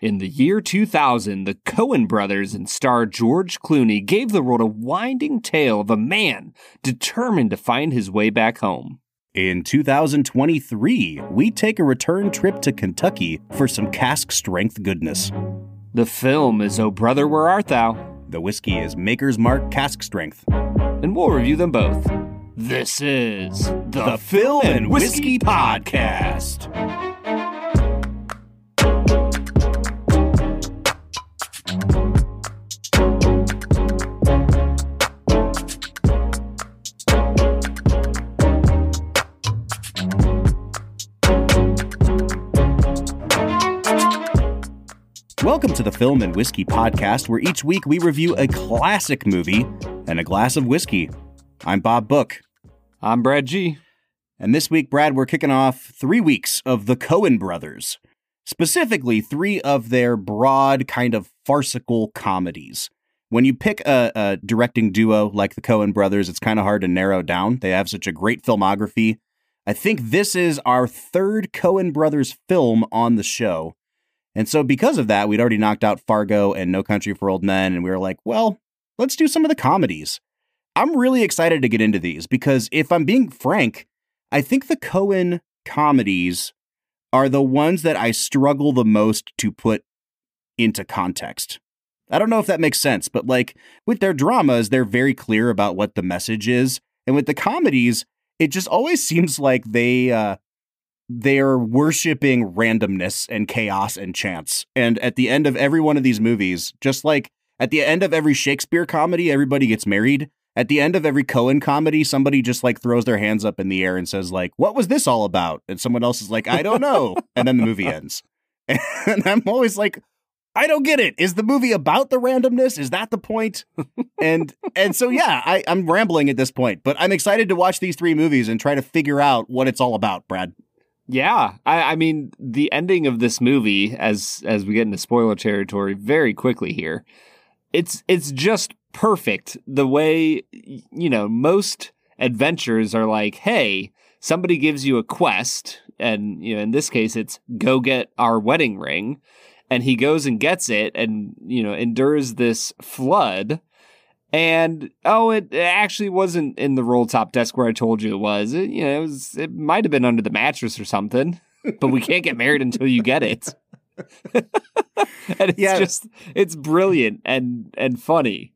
In the year 2000, the Coen brothers and star George Clooney gave the world a winding tale of a man determined to find his way back home. In 2023, we take a return trip to Kentucky for some cask strength goodness. The film is Oh Brother, Where Art Thou? The whiskey is Maker's Mark cask strength. And we'll review them both. This is the, The Film and Whiskey Podcast. Welcome to the Film and Whiskey Podcast, where each week we review a classic movie and a glass of whiskey. I'm Bob Book. I'm Brad G. And this week, Brad, we're kicking off three weeks of the Coen brothers, specifically three of their broad, kind of farcical comedies. When you pick a, a directing duo like the Coen brothers, it's kind of hard to narrow down. They have such a great filmography. I think this is our third Coen brothers film on the show. And so, because of that, we'd already knocked out Fargo and No Country for Old Men, and we were like, well, let's do some of the comedies. I'm really excited to get into these because if I'm being frank, I think the Coen comedies are the ones that I struggle the most to put into context. I don't know if that makes sense, but like with their dramas, they're very clear about what the message is. And with the comedies, it just always seems like they uh they're worshiping randomness and chaos and chance. And at the end of every one of these movies, just like at the end of every Shakespeare comedy, everybody gets married. At the end of every Coen comedy, somebody just like throws their hands up in the air and says like, "What was this all about?" And someone else is like, "I don't know." and then the movie ends. And I'm always like, I don't get it. Is the movie about the randomness? Is that the point? and and so yeah, I, I'm rambling at this point, but I'm excited to watch these three movies and try to figure out what it's all about, Brad. Yeah, I, I mean the ending of this movie, as as we get into spoiler territory very quickly here, it's it's just perfect. The way you know most adventures are like, hey, somebody gives you a quest, and you know in this case it's go get our wedding ring, and he goes and gets it, and you know endures this flood. And oh, it actually wasn't in the roll top desk where I told you it was. It, you know, it was. It might have been under the mattress or something. But we can't get married until you get it. and it's Yeah. just it's brilliant and and funny.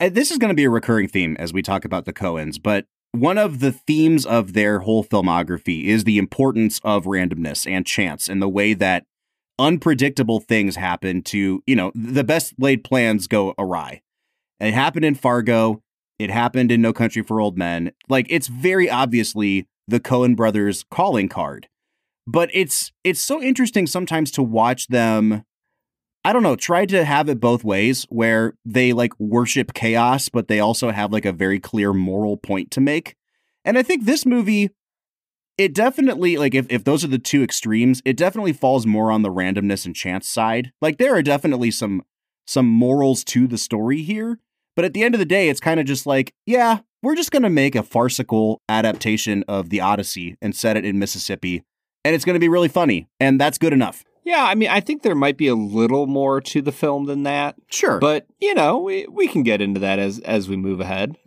And this is going to be a recurring theme as we talk about the Coens, but one of the themes of their whole filmography is the importance of randomness and chance and the way that unpredictable things happen to, you know, the best laid plans go awry. It happened in Fargo. It happened in No Country for Old Men. Like it's very obviously the Coen brothers calling card. But it's it's so interesting sometimes to watch them I don't know, try to have it both ways where they like worship chaos, but they also have like a very clear moral point to make. And I think this movie, it definitely, like, if, if those are the two extremes, it definitely falls more on the randomness and chance side. Like, there are definitely some some morals to the story here. But at the end of the day, it's kind of just like, yeah, we're just going to make a farcical adaptation of the Odyssey and set it in Mississippi. And it's going to be really funny. And that's good enough. Yeah, I mean, I think there might be a little more to the film than that, Sure. but you know, we we can get into that as as we move ahead.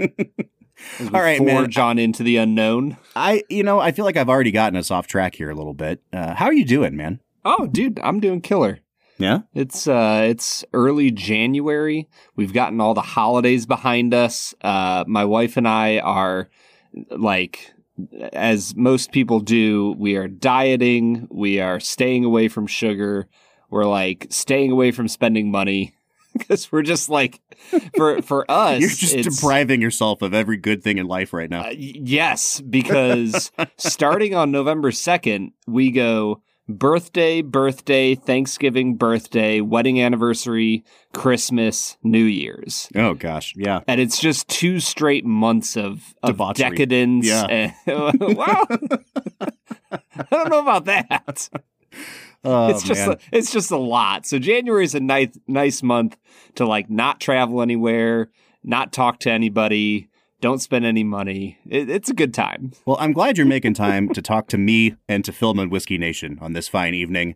As All right, man. forge on into the unknown. I, you know, I feel like I've already gotten us off track here a little bit. Uh, how are you doing, man? Oh, dude, I'm doing killer. Yeah. It's uh it's early January. We've gotten all the holidays behind us. Uh my wife and I are like as most people do, we are dieting, we are staying away from sugar, we're like staying away from spending money because we're just like for for us You're just it's- depriving yourself of every good thing in life right now. uh, yes, because starting on November 2nd, we go birthday, birthday, Thanksgiving, birthday, wedding anniversary, Christmas, New Year's. Oh gosh, yeah. And it's just two straight months of, of Debauchery. decadence. Yeah. And, well, I don't know about that. Oh, it's just man. a, it's just a lot. So January is a nice nice month to like not travel anywhere, not talk to anybody, don't spend any money. It, it's a good time. Well, I'm glad you're making time to talk to me and to Film and Whiskey Nation on this fine evening.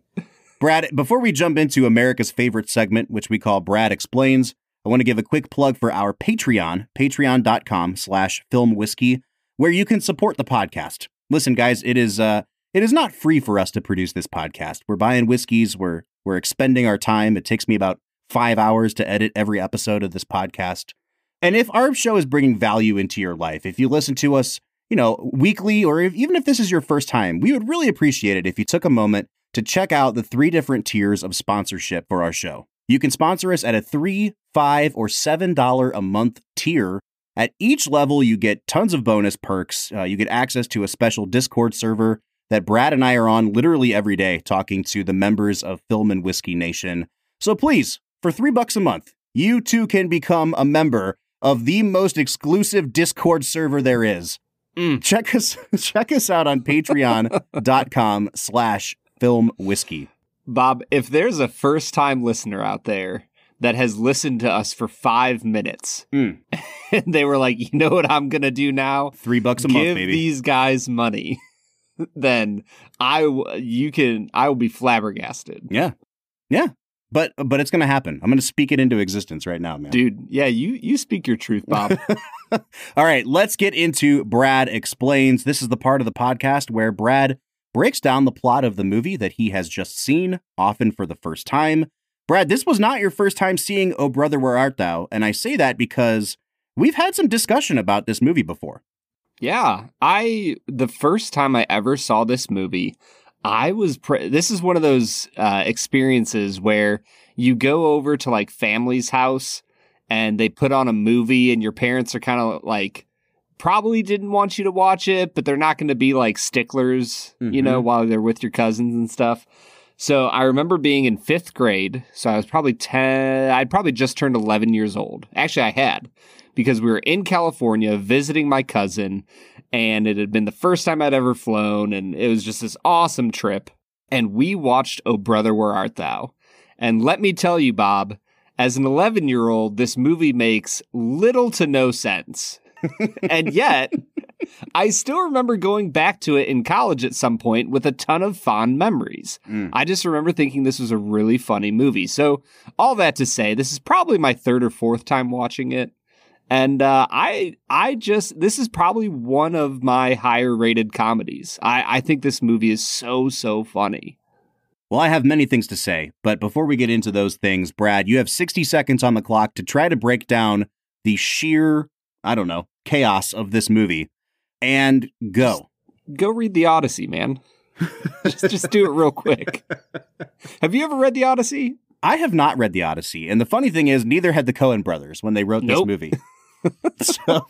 Brad, before we jump into America's favorite segment, which we call Brad Explains, I want to give a quick plug for our Patreon, patreon.com slash filmwhiskey, where you can support the podcast. Listen, guys, it is uh it is not free for us to produce this podcast. We're buying whiskeys, we're we're expending our time. It takes me about five hours to edit every episode of this podcast. And if our show is bringing value into your life, if you listen to us, you know, weekly, or if, even if this is your first time, we would really appreciate it if you took a moment to check out the three different tiers of sponsorship for our show. You can sponsor us at a three, five, or seven dollar a month tier. At each level, you get tons of bonus perks. Uh, you get access to a special Discord server that Brad and I are on literally every day, talking to the members of Film and Whiskey Nation. So please, for three bucks a month, you too can become a member of the most exclusive Discord server there is. Mm. Check us check us out on patreon.com slash film whiskey. Bob, if there's a first time listener out there that has listened to us for five minutes Mm. and they were like, you know what I'm going to do now? Three bucks a Give month, baby. these guys money. then I, w- you can, I will be flabbergasted. yeah. Yeah. But but it's gonna happen. I'm gonna speak it into existence right now, man. Dude, yeah, you, you speak your truth, Bob. All right, let's get into Brad Explains. This is the part of the podcast where Brad breaks down the plot of the movie that he has just seen, often for the first time. Brad, this was not your first time seeing Oh Brother, Where Art Thou? And I say that because we've had some discussion about this movie before. Yeah, I the first time I ever saw this movie, I was pre- this is one of those uh, experiences where you go over to like family's house and they put on a movie and your parents are kind of like probably didn't want you to watch it, but they're not going to be like sticklers, you know, while they're with your cousins and stuff. So I remember being in fifth grade. So I was probably 10, I'd probably just turned 11 years old. Actually, I had because we were in California visiting my cousin and it had been the first time I'd ever flown and it was just this awesome trip. And we watched Oh Brother, Where Art Thou? And let me tell you, Bob, as an 11 year old, this movie makes little to no sense. and yet, I still remember going back to it in college at some point with a ton of fond memories. Mm. I just remember thinking this was a really funny movie. So, all that to say, this is probably my third or fourth time watching it. And uh, I, I just this is probably one of my higher rated comedies. I, I think this movie is so so funny. Well, I have many things to say, but before we get into those things, Brad, you have 60 seconds on the clock to try to break down the sheer, I don't know, chaos of this movie. And go. Go read the Odyssey, man. just just do it real quick. Have you ever read the Odyssey? I have not read The Odyssey, and the funny thing is, neither had the Coen brothers when they wrote Nope. this movie. so,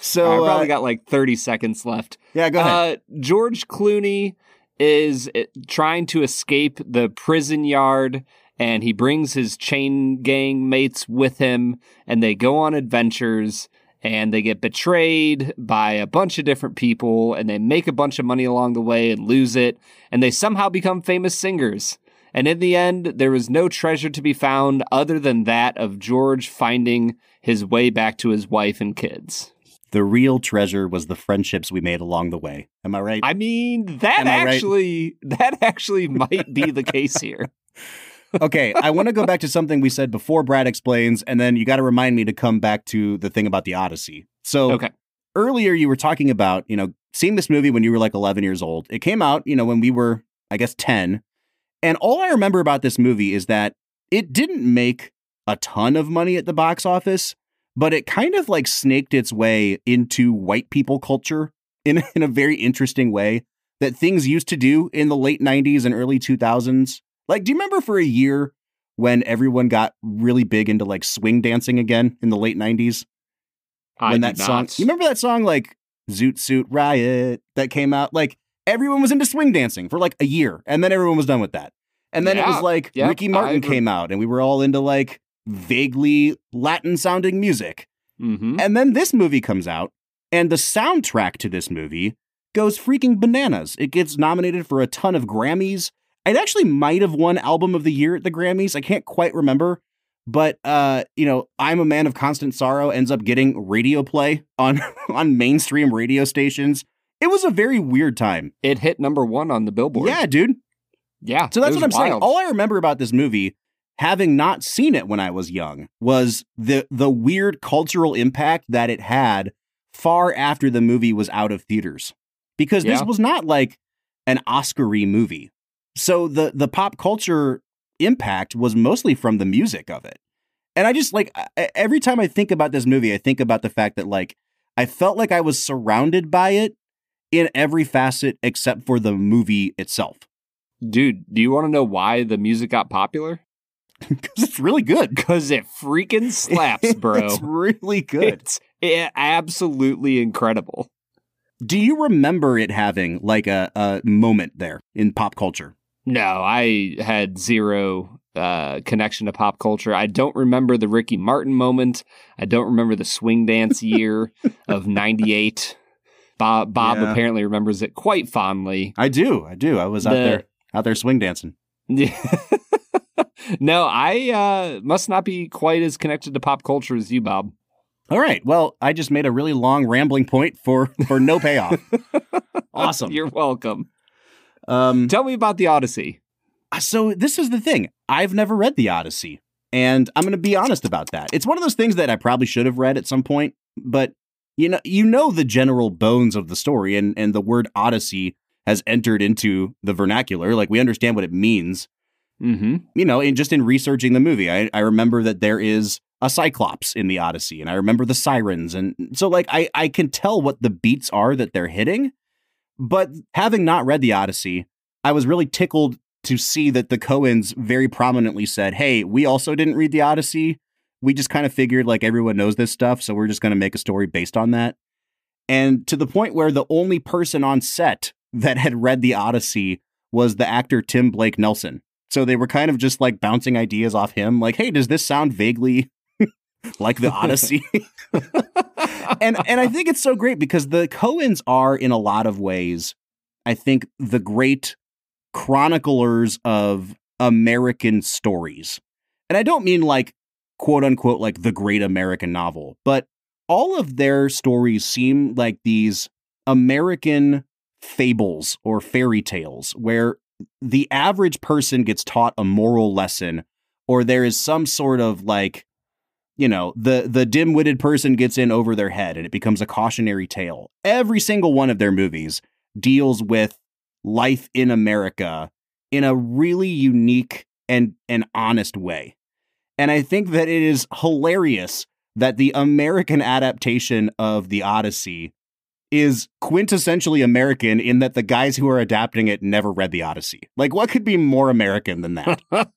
so I probably uh, got like 30 seconds left. yeah, go ahead. Uh, George Clooney is uh, trying to escape the prison yard and he brings his chain gang mates with him and they go on adventures and they get betrayed by a bunch of different people and they make a bunch of money along the way and lose it and they somehow become famous singers. And in the end, there was no treasure to be found other than that of George finding his way back to his wife and kids. the real treasure was the friendships we made along the way. Am I right? I mean, that Am I right? actually that actually might be the case here. okay, I want to go back to something we said before Brad explains, and then you got to remind me to come back to the thing about the Odyssey. So Okay. earlier you were talking about, you know, seeing this movie when you were like 11 years old. It came out, you know, when we were, I guess, 10. And all I remember about this movie is that it didn't make a ton of money at the box office, but it kind of like snaked its way into white people culture in, in a very interesting way that things used to do in the late 90s and early 2000s. Like, do you remember for a year when everyone got really big into like swing dancing again in the late 90s? I when that song, not. you remember that song like Zoot Suit Riot that came out? Like, everyone was into swing dancing for like a year, and then everyone was done with that. And then it was like Yep. Ricky Martin came out, and we were all into like vaguely Latin sounding music. Mm-hmm. And then this movie comes out, and the soundtrack to this movie goes freaking bananas. It gets nominated for a ton of Grammys. It actually might have won Album of the Year at the Grammys. I can't quite remember. But uh, you know, I'm a man of constant sorrow ends up getting radio play on on mainstream radio stations. It was a very weird time. It hit number one on the Billboard. Yeah, dude. yeah. So that's what I'm was saying. All I remember about this movie, having not seen it when I was young, was the the weird cultural impact that it had far after the movie was out of theaters. Because this was not like an Oscar-y movie. So the the pop culture impact was mostly from the music of it. And I just like every time I think about this movie, I think about the fact that like I felt like I was surrounded by it in every facet except for the movie itself. Dude, do you want to know why the music got popular? Because it's really good. Because it freaking slaps, bro. it's really good. It's eh, absolutely incredible. Do you remember it having like a, a moment there in pop culture? No, I had zero uh, connection to pop culture. I don't remember the Ricky Martin moment. I don't remember the swing dance year of 98. Bob, Bob Yeah. apparently remembers it quite fondly. I do. I do. I was out there out there swing dancing. no, I uh, must not be quite as connected to pop culture as you, Bob. All right. Well, I just made a really long rambling point for for no payoff. awesome. You're welcome. Um Tell me about the Odyssey. so this is the thing. I've never read the Odyssey, and I'm going to be honest about that. It's one of those things that I probably should have read at some point, but you know, you know the general bones of the story and and the word Odyssey has entered into the vernacular. Like we understand what it means. Mm-hmm. you know, in just in researching the movie, I, I remember that there is a Cyclops in the Odyssey, and I remember the sirens, and so like I I can tell what the beats are that they're hitting, but having not read the Odyssey, I was really tickled to see that the Coens very prominently said, "Hey, we also didn't read the Odyssey. We just kind of figured like everyone knows this stuff, so we're just going to make a story based on that." And to the point where the only person on set that had read the Odyssey was the actor Tim Blake Nelson. So they were kind of just like bouncing ideas off him, like, "Hey, does this sound vaguely like the Odyssey?" and and I think it's so great because the Coens are in a lot of ways, I think, the great chroniclers of American stories. And I don't mean like quote unquote like the great American novel, but all of their stories seem like these American fables or fairy tales where the average person gets taught a moral lesson or there is some sort of like you know the the dim-witted person gets in over their head and it becomes a cautionary tale. Every single one of their movies deals with life in america in a really unique and and honest way and i think that it is hilarious that the american adaptation of the odyssey is quintessentially American in that the guys who are adapting it never read the Odyssey. Like, what could be more American than that?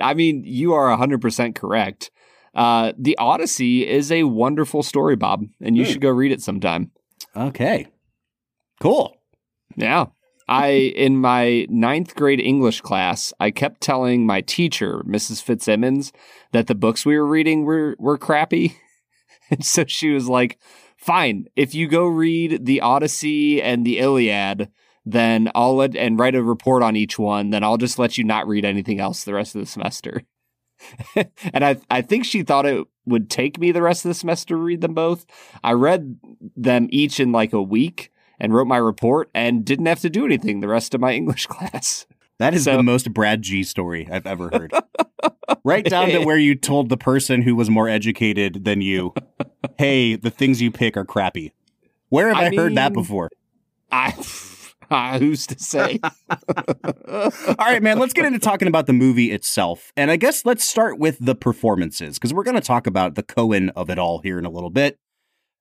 I mean, you are 100% correct. Uh, the Odyssey is a wonderful story, Bob, and you Hmm. should go read it sometime. okay. Cool. Yeah. I, in my ninth grade English class, I kept telling my teacher, Mrs. Fitzsimmons, that the books we were reading were, were crappy. And so she was like, fine, if you go read the Odyssey and the Iliad, then I'll let, and write a report on each one, then I'll just let you not read anything else the rest of the semester. and I, I think she thought it would take me the rest of the semester to read them both. I read them each in like a week and wrote my report and didn't have to do anything the rest of my English class. That is So- the most Brad G story I've ever heard. right down to where you told the person who was more educated than you, hey, the things you pick are crappy. Where have I, I heard that before? I, who's to say? All right, man, let's get into talking about the movie itself. And I guess let's start with the performances, because we're going to talk about the Coen of it all here in a little bit.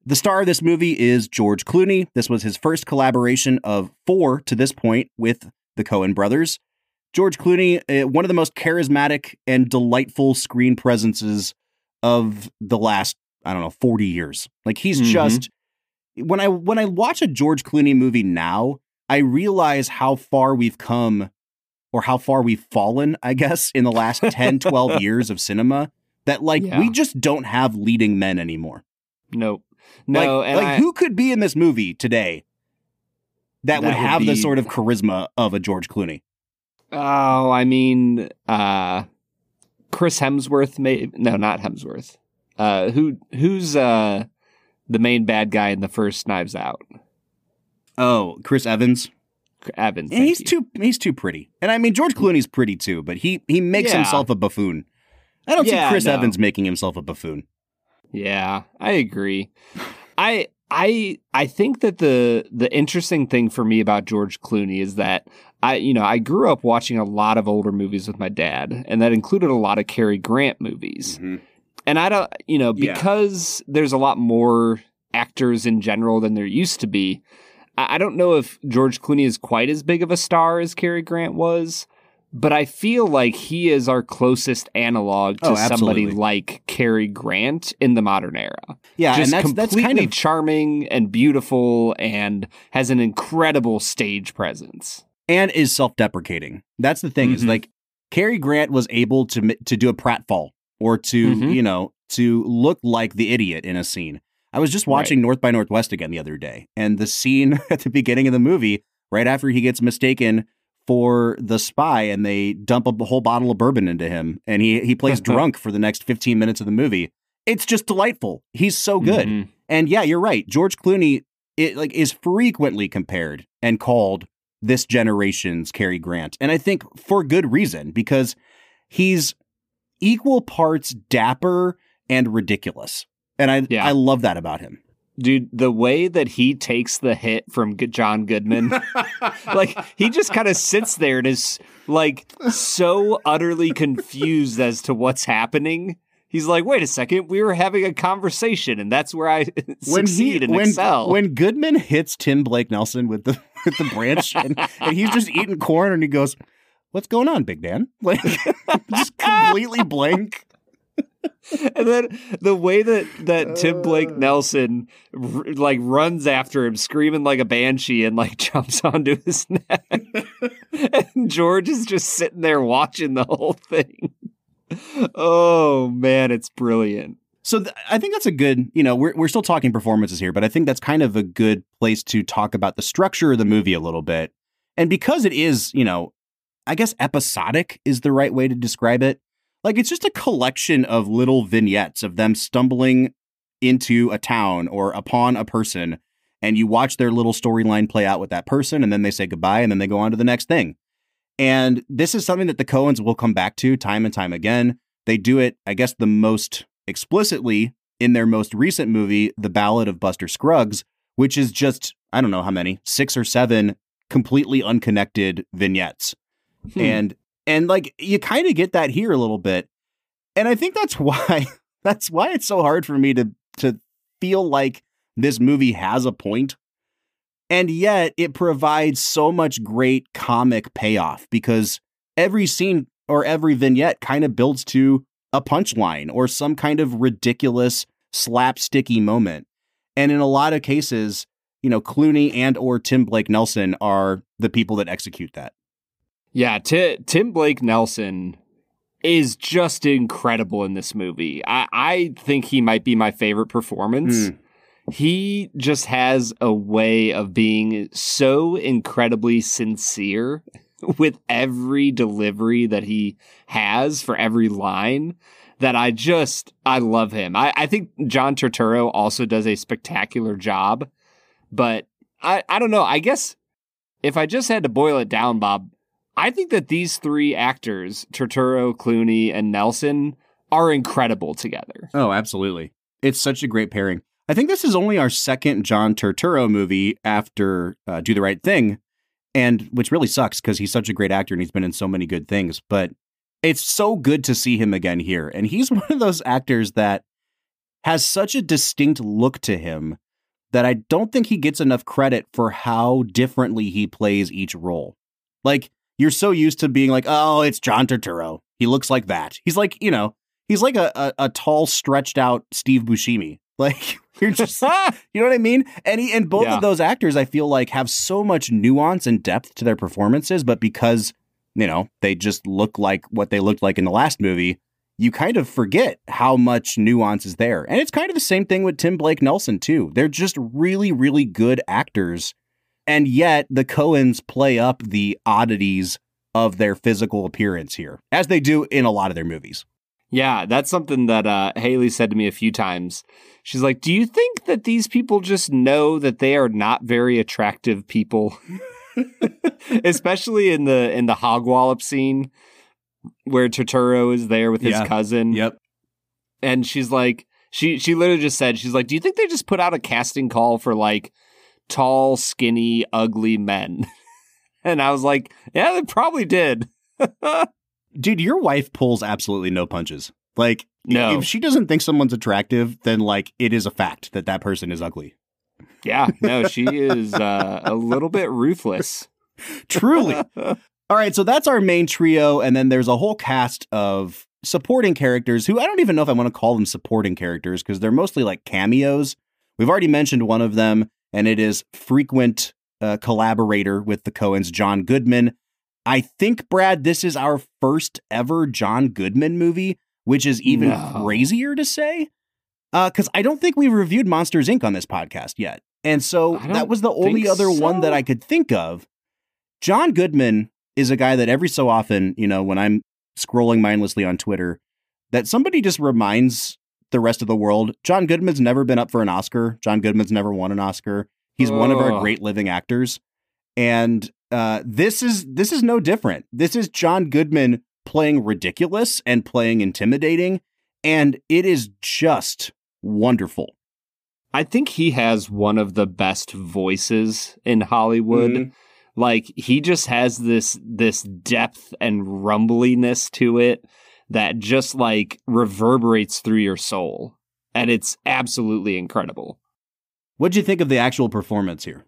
The star of this movie is George Clooney. This was his first collaboration of four to this point with the Coen brothers. George Clooney, uh, one of the most charismatic and delightful screen presences of the last, I don't know, 40 years. Like he's Mhm. just when I when I watch a George Clooney movie now, I realize how far we've come or how far we've fallen, I guess, in the last 10, 12 years of cinema that like Yeah. we just don't have leading men anymore. Nope. No, like, like I, who could be in this movie today that, would That would have the be- sort of charisma of a George Clooney? Oh, I mean, uh, Chris Hemsworth. May no, not Hemsworth. Uh, who who's uh the main bad guy in the first Knives Out? Oh, Chris Evans. Evans. And he's you. too he's too pretty. And I mean George Clooney's pretty too, but he he makes Yeah. himself a buffoon. I don't Yeah, see Chris no. Evans making himself a buffoon. Yeah, I agree. I I I think that the the interesting thing for me about George Clooney is that I you know I grew up watching a lot of older movies with my dad, and that included a lot of Cary Grant movies. Mm-hmm. And I don't, you know, Yeah. because there's a lot more actors in general than there used to be. I I don't know if George Clooney is quite as big of a star as Cary Grant was, but I feel like he is our closest analog to Oh, somebody like Cary Grant in the modern era. Yeah, Just and that's that's kind of charming and beautiful and has an incredible stage presence. and is self-deprecating. That's the thing is Mhm. like Cary Grant was able to to do a pratfall or to, Mhm. you know, to look like the idiot in a scene. I was just watching North by Northwest again the other day, and the scene at the beginning of the movie, right after he gets mistaken for the spy and they dump a whole bottle of bourbon into him and he he plays drunk for the next 15 minutes of the movie. It's just delightful. He's so good. Mhm. And yeah, you're right. George Clooney it like is frequently compared and called this generation's Cary Grant. And I think for good reason because he's equal parts dapper and ridiculous. And I Yeah. I love that about him. Dude, the way that he takes the hit from John Goodman, like he just kind of sits there and is like so utterly confused as to what's happening. He's like, wait a second, we were having a conversation, and that's where I succeed and when, excel. when Goodman hits Tim Blake Nelson with the with the branch and, and he's just eating corn and he goes, What's going on, Big Dan? Like just completely blank. and then the way that that Tim Blake Uh. Nelson r- like runs after him, screaming like a banshee, and like jumps onto his neck, and George is just sitting there watching the whole thing. Oh man, it's brilliant. So th- I think that's a good, you know, we're we're still talking performances here, but I think that's kind of a good place to talk about the structure of the movie a little bit. And because it is, you know, I guess episodic is the right way to describe it. Like it's just a collection of little vignettes of them stumbling into a town or upon a person and you watch their little storyline play out with that person and then they say goodbye and then they go on to the next thing. And this is something that the Coens will come back to time and time again. They do it, I guess, the most explicitly in their most recent movie, The Ballad of Buster Scruggs, which is just, I don't know how many, six or seven completely unconnected vignettes. Hmm. And and like you kind of get that here a little bit. And I think that's why that's why it's so hard for me to to feel like this movie has a point. And yet it provides so much great comic payoff because every scene or every vignette kind of builds to a punchline or some kind of ridiculous slapsticky moment. And in a lot of cases, you know, Clooney and or Tim Blake Nelson are the people that execute that. Yeah, Ti Tim Blake Nelson is just incredible in this movie. I, I think he might be my favorite performance. Hmm. He just has a way of being so incredibly sincere with every delivery that he has for every line that I just I love him. I, I think John Turturro also does a spectacular job, but I, I don't know. I guess if I just had to boil it down, Bob, I think that these three actors, Turturro, Clooney, and Nelson, are incredible together. Oh, absolutely. It's such a great pairing. I think this is only our second John Turturro movie after uh, Do the Right Thing, and which really sucks because he's such a great actor and he's been in so many good things. But it's so good to see him again here. And he's one of those actors that has such a distinct look to him that I don't think he gets enough credit for how differently he plays each role. Like, you're so used to being like, oh, it's John Turturro. He looks like that. He's like, you know, he's like a, a, a tall, stretched out Steve Buscemi. Like, You're just, you know what I mean? And he, and both Yeah. of those actors, I feel like, have so much nuance and depth to their performances, but because you know they just look like what they looked like in the last movie, you kind of forget how much nuance is there. And it's kind of the same thing with Tim Blake Nelson too. They're just really, really good actors, and yet the Coens play up the oddities of their physical appearance here, as they do in a lot of their movies. Yeah, that's something that uh, Haley said to me a few times. She's like, "Do you think that these people just know that they are not very attractive people?" Especially in the in the hogwallop scene where Turturro is there with his Yeah. cousin. Yep. And she's like, she she literally just said, she's like, "Do you think they just put out a casting call for like tall, skinny, ugly men?" and I was like, "Yeah, they probably did." Dude, your wife pulls absolutely no punches. Like, No. if she doesn't think someone's attractive, then like it is a fact that that person is ugly. Yeah, no, she is uh, a little bit ruthless. Truly. All right, so that's our main trio, and then there's a whole cast of supporting characters who I don't even know if I want to call them supporting characters because they're mostly like cameos. We've already mentioned one of them, and it is frequent uh, collaborator with the Coens, John Goodman. I think, Brad, this is our first ever John Goodman movie, which is even No. crazier to say. Because I don't think we've reviewed Monsters Inc. on this podcast yet. And so that was the only other one that. I could think of. John Goodman is a guy that every so often, you know, when I'm scrolling mindlessly on Twitter, that somebody just reminds the rest of the world John Goodman's never been up for an Oscar. John Goodman's never won an Oscar. He's one of our great living actors. And uh, this is this is no different. This is John Goodman playing ridiculous and playing intimidating, and it is just wonderful. I think he has one of the best voices in Hollywood. Mhm. Like he just has this this depth and rumbliness to it that just like reverberates through your soul. And it's absolutely incredible. What'd you think of the actual performance here?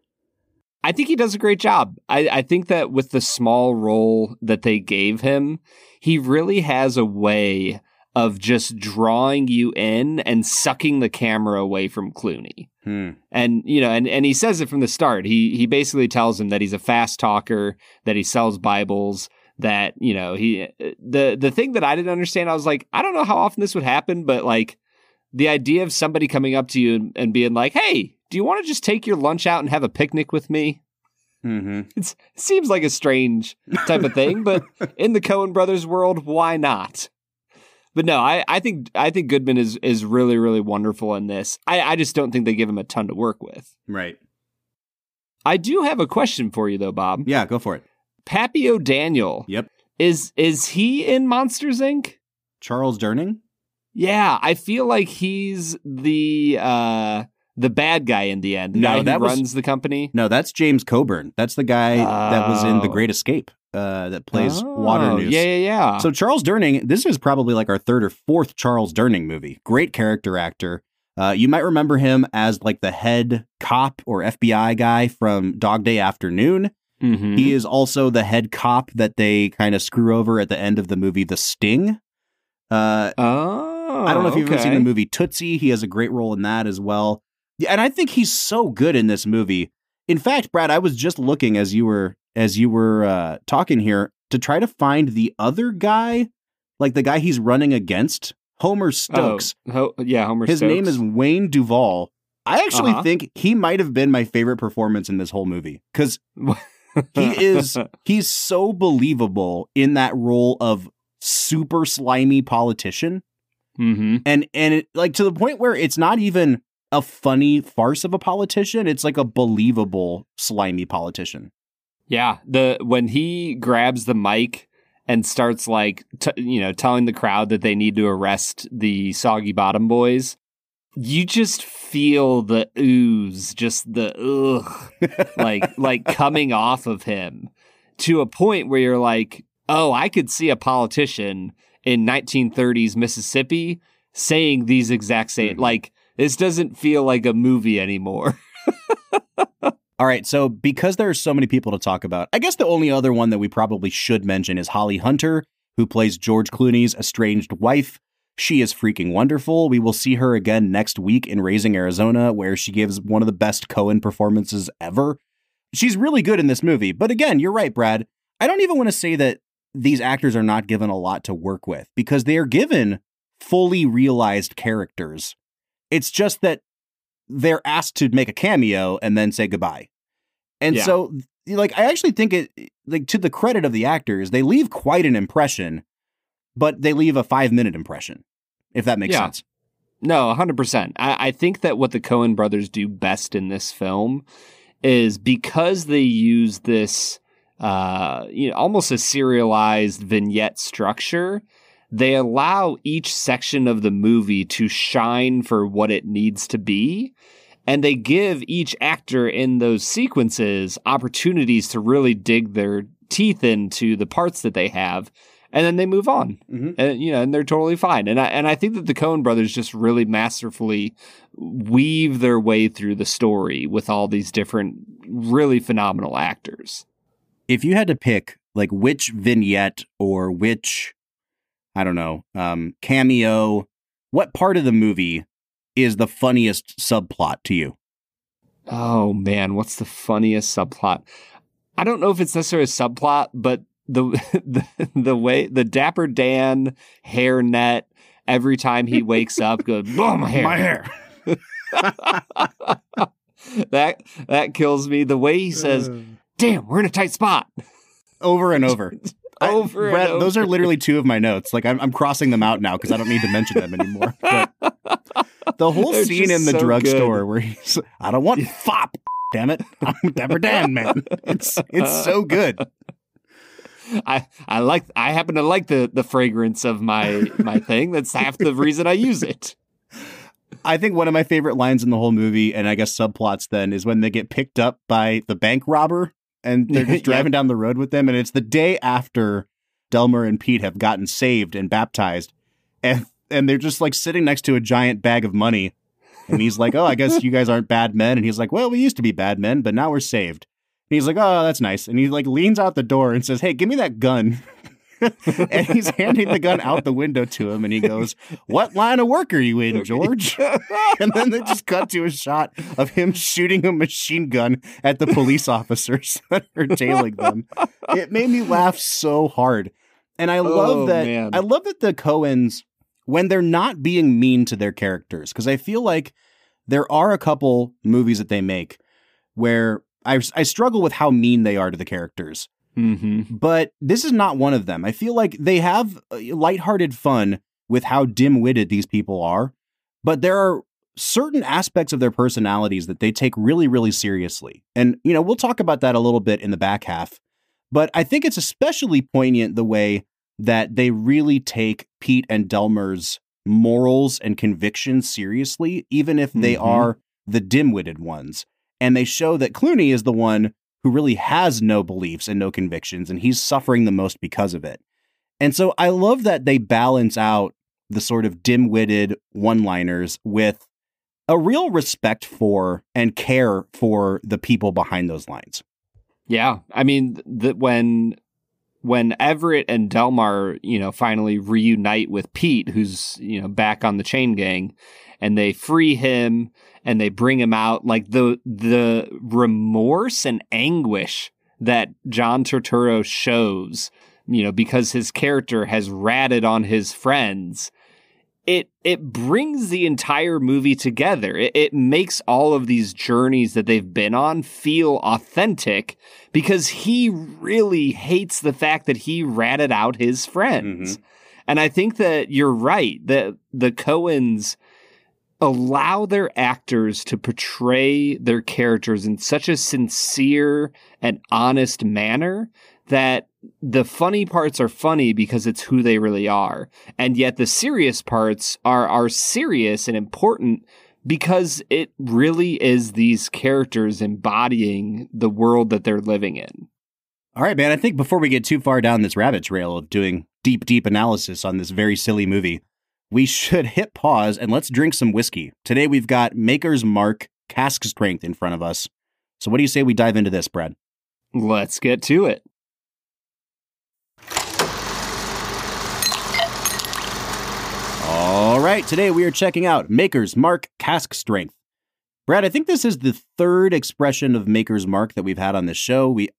I think he does a great job. I, I think that with the small role that they gave him, he really has a way of just drawing you in and sucking the camera away from Clooney. Hmm. And you know, and, and he says it from the start. He he basically tells him that he's a fast talker, that he sells Bibles, that you know he the the thing that I didn't understand. I was like, I don't know how often this would happen, but like the idea of somebody coming up to you and, and being like, "Hey, do you want to just take your lunch out and have a picnic with me?" Mm-hmm. It's, it seems like a strange type of thing, but in the Coen brothers world, why not? But no, I, I think I think Goodman is is really really wonderful in this. I, I just don't think they give him a ton to work with. Right. I do have a question for you though, Bob. Yeah, go for it. Pappy O'Daniel. Yep. Is is he in Monsters Inc? Charles Durning? Yeah, I feel like he's the uh the bad guy in the end. The No, that was- runs the company. No, that's James Coburn. That's the guy that was in The Oh. Great Escape uh, that plays Oh, Water News. Yeah, yeah, yeah. So Charles Durning, this is probably like our third or fourth Charles Durning movie. Great character actor. Uh, you might remember him as like the head cop or FBI guy from Dog Day Afternoon. Mhm. He is also the head cop that they kind of screw over at the end of the movie The Sting. Uh, Oh, I don't know if you've ever seen the movie Tootsie. He has a great role in that as well. Yeah, and I think he's so good in this movie. In fact, Brad, I was just looking as you were as you were uh, talking here to try to find the other guy, like the guy he's running against, Homer Stokes. Oh, Ho- yeah, Homer. His Stokes. name is Wayne Duvall. I actually Uh-huh. think he might have been my favorite performance in this whole movie because he is he's so believable in that role of super slimy politician. Hmm and and it like to the point where it's not even a funny farce of a politician it's like a believable slimy politician. Yeah, the when he grabs the mic and starts like t- you know telling the crowd that they need to arrest the Soggy Bottom Boys, you just feel the ooze, just the ugh, like like coming off of him to a point where you're like, oh, I could see a politician in 1930s Mississippi saying these exact same Mhm. like this doesn't feel like a movie anymore. all right so because there are so many people to talk about i guess the only other one that we probably should mention is holly hunter who plays george clooney's estranged wife She is freaking wonderful. We will see her again next week in Raising Arizona, where she gives one of the best Coen performances ever. She's really good in this movie. But again, you're right, Brad. I don't even want to say that these actors are not given a lot to work with because they are given fully realized characters. It's just that they're asked to make a cameo and then say goodbye. And Yeah. so like I actually think it like to the credit of the actors, they leave quite an impression, but they leave a 5-minute impression, if that makes Yeah. sense. No, 100%. I, I think that what the Coen brothers do best in this film is because they use this, uh, you know, almost a serialized vignette structure, they allow each section of the movie to shine for what it needs to be. And they give each actor in those sequences opportunities to really dig their teeth into the parts that they have. And then they move on Mhm. and you know, and they're totally fine. And I and I think that the Coen brothers just really masterfully weave their way through the story with all these different really phenomenal actors. If you had to pick like which vignette or which I don't know, um cameo, what part of the movie is the funniest subplot to you? Oh man, what's the funniest subplot? I don't know if it's necessarily a subplot, but the the, the way the Dapper Dan hairnet every time he wakes up goes, oh my hair. My hair. that that kills me. The way he says, uh. "Damn, we're in a tight spot." over and over. I- Over and Brad, those are literally two of my notes. Like I'm, I'm crossing them out now because I don't need to mention them anymore. But the whole They're scene in the so drugstore where he's, I don't want fop. Damn it, I'm Dapper Dan, man. It's it's so good. I I like I happen to like the the fragrance of my my thing. That's half the reason I use it. I think one of my favorite lines in the whole movie, and I guess subplots then, is when they get picked up by the bank robber and they're just driving down the road with them, and it's the day after Delmar and Pete have gotten saved and baptized, and and they're just like sitting next to a giant bag of money, and he's like, "Oh, I guess you guys aren't bad men," and he's like, "Well, we used to be bad men, but now we're saved." And he's like, "Oh, that's nice," and he like leans out the door and says, "Hey, give me that gun." and he's handing the gun out the window to him, and he goes, "What line of work are you in, George?" and then they just cut to a shot of him shooting a machine gun at the police officers that are tailing them. It made me laugh so hard. And I love Oh, that man. I love that the Coens when they're not being mean to their characters because I feel like there are a couple movies that they make where I I struggle with how mean they are to the characters hmm but this is not one of them. I feel like they have uh, lighthearted fun with how dim-witted these people are, but there are certain aspects of their personalities that they take really really seriously. And you know, we'll talk about that a little bit in the back half. But I think it's especially poignant the way that they really take Pete and Delmar's morals and convictions seriously, even if they Mhm. are the dim-witted ones. And they show that Clooney is the one who really has no beliefs and no convictions, and he's suffering the most because of it. And so I love that they balance out the sort of dim witted one liners with a real respect for and care for the people behind those lines. Yeah, I mean that when when Everett and Delmar, you know, finally reunite with Pete, who's you know back on the chain gang, and they free him and they bring him out, like the the remorse and anguish that John Turturro shows, you know, because his character has ratted on his friends. It it brings the entire movie together. It, it makes all of these journeys that they've been on feel authentic because he really hates the fact that he ratted out his friends. Mm-hmm. And I think that you're right that the Coens allow their actors to portray their characters in such a sincere and honest manner that the funny parts are funny because it's who they really are. And yet the serious parts are are serious and important because it really is these characters embodying the world that they're living in. All right, man. I think before we get too far down this rabbit trail of doing deep, deep analysis on this very silly movie, we should hit pause and let's drink some whiskey. Today we've got Maker's Mark cask strength in front of us. So, what do you say we dive into this, Brad? Let's get to it. All right, today we are checking out Maker's Mark Cask Strength. Brad, I think this is the third expression of Maker's Mark that we've had on this show. We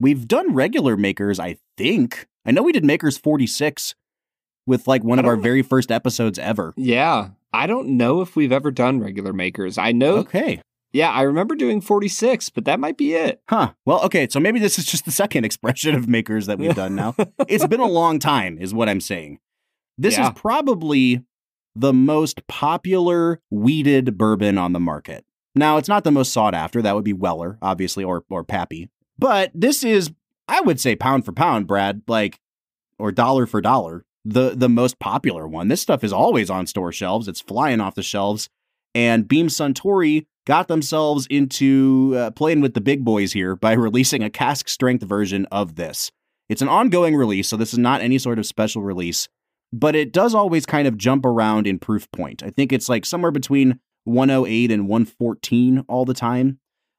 we've done regular Makers, I think. I know we did Makers 46 with like one of our very first episodes ever. Yeah. I don't know if we've ever done regular makers. I know. Okay. Yeah, I remember doing 46, but that might be it. Huh. Well, okay, so maybe this is just the second expression of Makers that we've done now. it's been a long time, is what I'm saying. This Yeah. is probably the most popular wheated bourbon on the market. Now, it's not the most sought after. That would be Weller, obviously, or or Pappy. But this is, I would say, pound for pound, Brad, like, or dollar for dollar, the the most popular one. This stuff is always on store shelves. It's flying off the shelves. And Beam Suntory got themselves into uh, playing with the big boys here by releasing a cask strength version of this. It's an ongoing release, so this is not any sort of special release, but it does always kind of jump around in proof point. I think it's like somewhere between 108 and 114 all the time.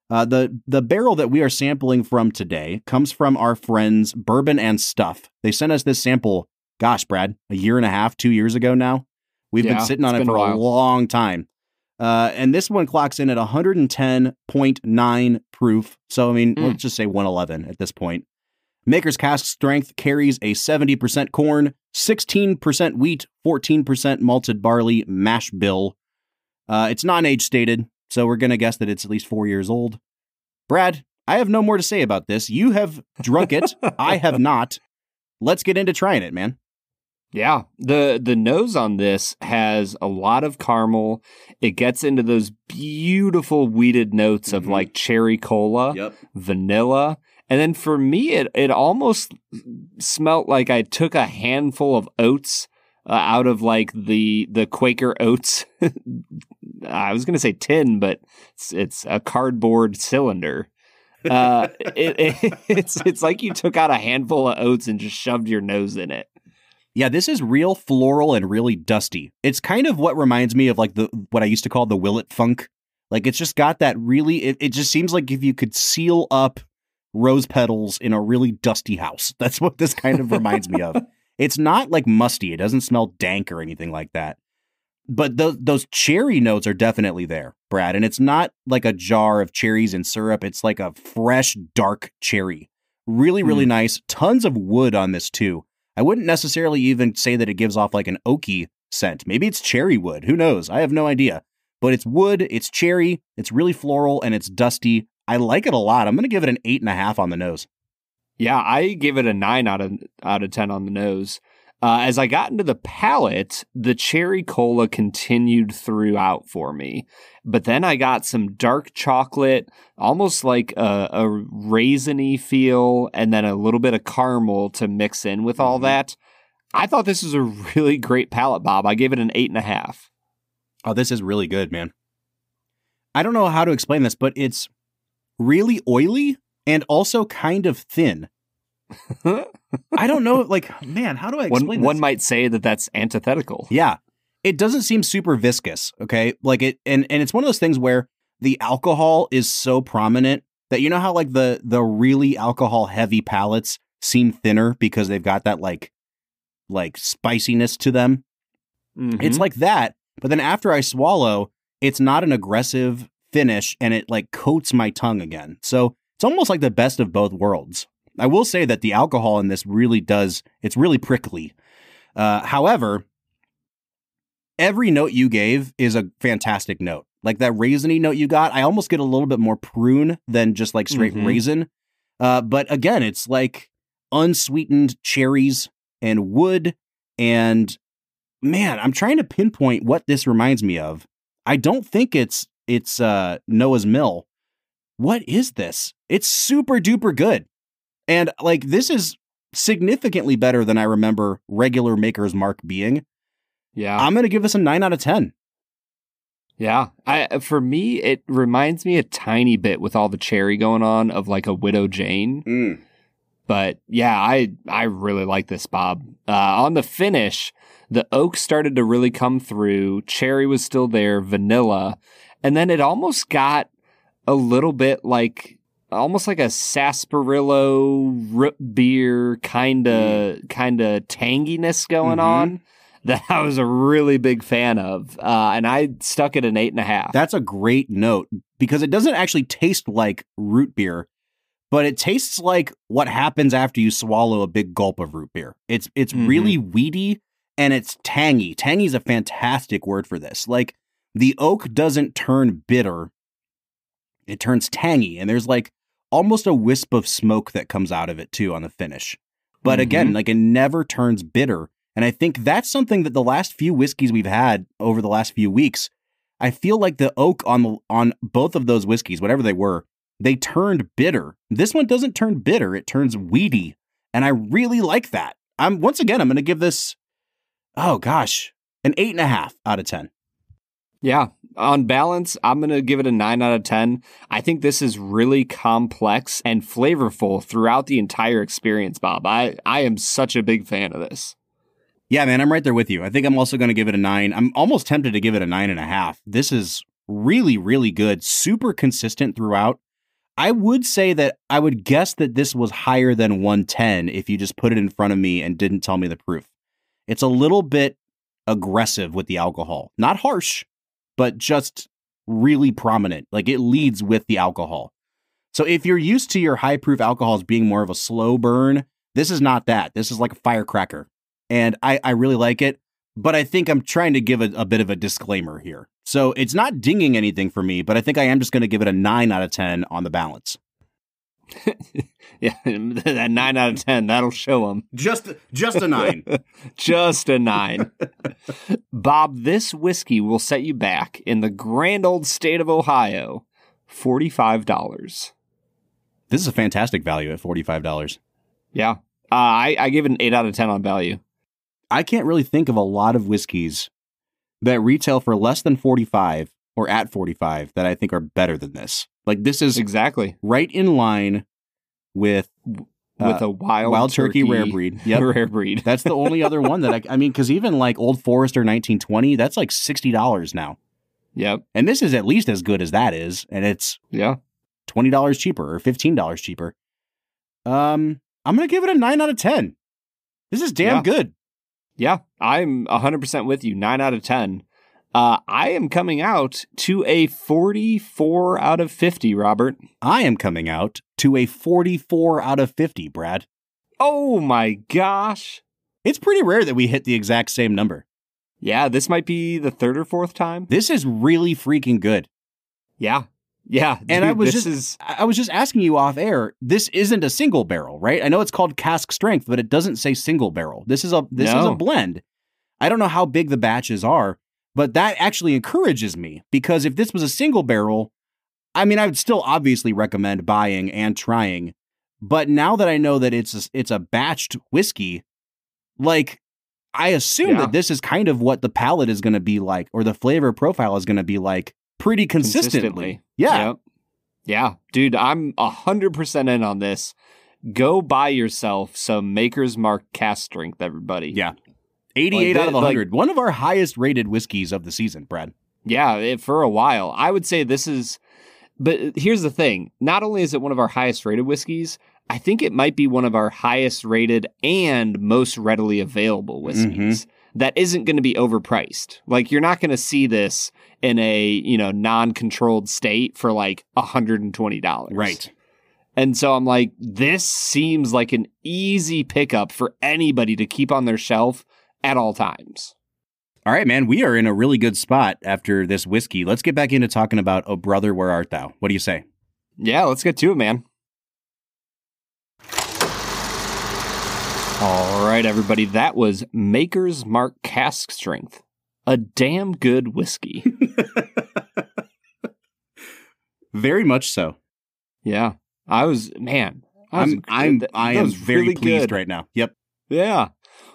Uh, the the barrel that we are sampling from today comes from our friends Bourbon and Stuff. They sent us this sample, gosh, Brad, a year and a half, two years ago now. We've Yeah, been sitting on it for a a long time. Uh, and this one clocks in at 110.9 proof. So, I mean, Mm. let's just say 111 at this point. Maker's cask strength carries a 70% corn, 16% wheat, 14% malted barley mash bill. Uh, it's non age stated, so we're going to guess that it's at least four years old. Brad, I have no more to say about this. You have drunk it. I have not. Let's get into trying it, man. Yeah, the the nose on this has a lot of caramel. It gets into those beautiful wheated notes of Mhm. like cherry cola, Yep. vanilla, and then for me, it it almost smelt like I took a handful of oats uh, out of like the the Quaker oats. I was gonna say tin, but it's it's a cardboard cylinder. Uh, it, it, it's it's like you took out a handful of oats and just shoved your nose in it. Yeah, this is real floral and really dusty. It's kind of what reminds me of like the what I used to call the Willet funk. Like it's just got that really it, it just seems like if you could seal up rose petals in a really dusty house. That's what this kind of reminds me of. It's not like musty. It doesn't smell dank or anything like that. But those those cherry notes are definitely there, Brad. And it's not like a jar of cherries and syrup. It's like a fresh, dark cherry. Really, really hmm. nice. Tons of wood on this too. I wouldn't necessarily even say that it gives off like an oaky scent. Maybe it's cherry wood. Who knows? I have no idea. But it's wood, it's cherry, it's really floral, and it's dusty. I like it a lot. I'm going to give it an eight and a half on the nose. Yeah, I give it a nine out of out of ten on the nose. Uh, as I got into the palate, the cherry cola continued throughout for me, but then I got some dark chocolate, almost like a, a raisiny feel, and then a little bit of caramel to mix in with all Mhm. that. I thought this was a really great palate, Bob. I gave it an eight and a half. Oh, this is really good, man. I don't know how to explain this, but it's really oily and also kind of thin. I don't know, like, man, how do I explain one this? one might say that that's antithetical. Yeah. It doesn't seem super viscous, okay? Like it and and it's one of those things where the alcohol is so prominent that you know how like the the really alcohol heavy palates seem thinner because they've got that like like spiciness to them. It's Mhm. like that, but then after I swallow, it's not an aggressive finish and it like coats my tongue again. So, it's almost like the best of both worlds. I will say that the alcohol in this really does it's really prickly. Uh, however, every note you gave is a fantastic note. Like that raisiny note you got, I almost get a little bit more prune than just like straight Mhm. raisin. Uh, but again, it's like unsweetened cherries and wood. And man, I'm trying to pinpoint what this reminds me of. I don't think it's it's uh, Noah's Mill. What is this? It's super duper good. And like this is significantly better than I remember regular Maker's Mark being. yeah. I'm going to give this a 9 out of 10. Yeah, I for me it reminds me a tiny bit with all the cherry going on of like a Widow Jane. But yeah, I I really like this Bob. Uh, on the finish, the oak started to really come through. Cherry was still there, vanilla, and then it almost got a little bit like almost like a sarsaparilla root beer kind of kind of tanginess going Mhm. on. that I was a really big fan of, uh, and I stuck it at an eight and a half. That's a great note because it doesn't actually taste like root beer, but it tastes like what happens after you swallow a big gulp of root beer. It's it's Mhm. really wheaty and it's tangy. Tangy is a fantastic word for this. Like the oak doesn't turn bitter; it turns tangy, and there's like almost a wisp of smoke that comes out of it too on the finish. But mm-hmm. again, like it never turns bitter. And I think that's something that the last few whiskeys we've had over the last few weeks, I feel like the oak on the on both of those whiskeys, whatever they were, they turned bitter. This one doesn't turn bitter; it turns wheaty, and I really like that. I'm once again, I'm going to give this, oh gosh, an eight and a half out of ten. Yeah. On balance, I'm going to give it a 9 out of 10. I think this is really complex and flavorful throughout the entire experience, Bob. I, I am such a big fan of this. Yeah, man, I'm right there with you. I think I'm also going to give it a nine. I'm almost tempted to give it a nine and a half. This is really, really good, super consistent throughout. I would say that I would guess that this was higher than 110 if you just put it in front of me and didn't tell me the proof. It's a little bit aggressive with the alcohol, not harsh, but just really prominent. Like it leads with the alcohol. So if you're used to your high proof alcohols being more of a slow burn, this is not that. This is like a firecracker and I, I really like it. But I think I'm trying to give a, a bit of a disclaimer here. So it's not dinging anything for me, but I think I am just going to give it a nine out of 10 on the balance. Yeah, that 9 out of 10, that'll show them. Just, just a nine. Just a 9. Bob, this whiskey will set you back in the grand old state of Ohio $45. this is a fantastic value at $45. Yeah. Uh, I, I give it an 8 out of 10 on value. I can't really think of a lot of whiskeys that retail for less than 45 or at 45 that I think are better than this. Like this is Exactly. right in line with With Uh, a wild, Wild Turkey rare breed. Yep. Rare breed. That's the only other one that I, I mean, because even like Old Forester 1920, that's like $60 now. Yep. And this is at least as good as that is. And it's Yeah. $20 cheaper or $15 cheaper. Um, I'm going to give it a 9 out of 10. This is damn Yeah. good. Yeah, I'm 100% with you. 9 out of 10. Uh, I am coming out to a 44 out of 50, Robert. I am coming out to a 44 out of 50, Brad. Oh my gosh. It's pretty rare that we hit the exact same number. Yeah, this might be the third or fourth time. This is really freaking good. Yeah. Yeah. And I was this just is I I was just asking you off air. This isn't a single barrel, right? I know it's called cask strength, but it doesn't say single barrel. This is a this is a blend. I don't know how big the batches are, but that actually encourages me because if this was a single barrel, I mean, I would still obviously recommend buying and trying. But now that I know that it's a, it's a batched whiskey, like I assume Yeah. that this is kind of what the palate is going to be like, or the flavor profile is going to be like, pretty consistently. Yeah, Yep. Yeah. Dude, I'm 100% in on this. Go buy yourself some Maker's Mark cask strength, everybody. Yeah. 88 Like out of that- like- 100. One of our highest rated whiskeys of the season, Brad. Yeah, it, for a while. I would say this is, but here's the thing not only is it one of our highest rated whiskeys, I think it might be one of our highest rated and most readily available mm-hmm. whiskeys that isn't going to be overpriced. Like, you're not going to see this in a, you know, non controlled state for like $120. Right. And so I'm like, this seems like an easy pickup for anybody to keep on their shelf at all times. All right, man. We are in a really good spot after this whiskey. Let's get back into talking about Oh Brother, Where Art Thou? What do you say? Yeah, let's get to it, man. All right, everybody. That was Maker's Mark Cask Strength. A damn good whiskey. Very much so. yeah. I was, man. I was, I'm I'm I am was very really pleased good. right now. Yep. Yeah.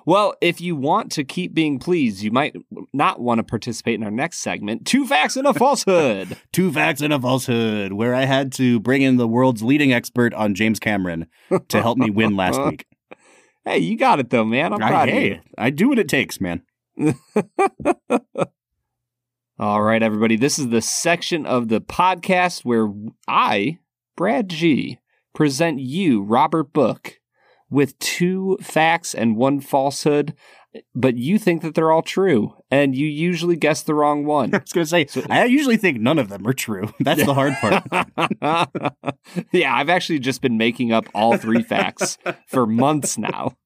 Well, if you want to keep being pleased, you might not want to participate in our next segment Two Facts and a Falsehood. Two facts and a falsehood, where I had to bring in the world's leading expert on James Cameron to help me win last week. hey, you got it, though, man. I'm I, proud of you. I do what it takes, man. All right, everybody. This is the section of the podcast where I, Brad G, present you, Robert Book, with two facts and one falsehood. but you think that they're all true, and you usually guess the wrong one. I was going to say, So- I usually think none of them are true. That's the hard part. yeah, I've actually just been making up all three facts for months now.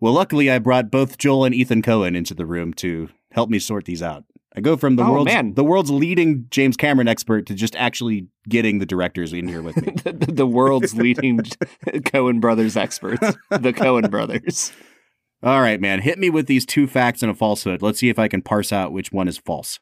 Well, luckily, I brought both Joel and Ethan Coen into the room to help me sort these out. I go from the Oh, world's man. the world's leading James Cameron expert to just actually getting the directors in here with me. the, the world's leading Coen brothers experts, the Coen brothers. All right, man, hit me with these two facts and a falsehood. Let's see if I can parse out which one is false.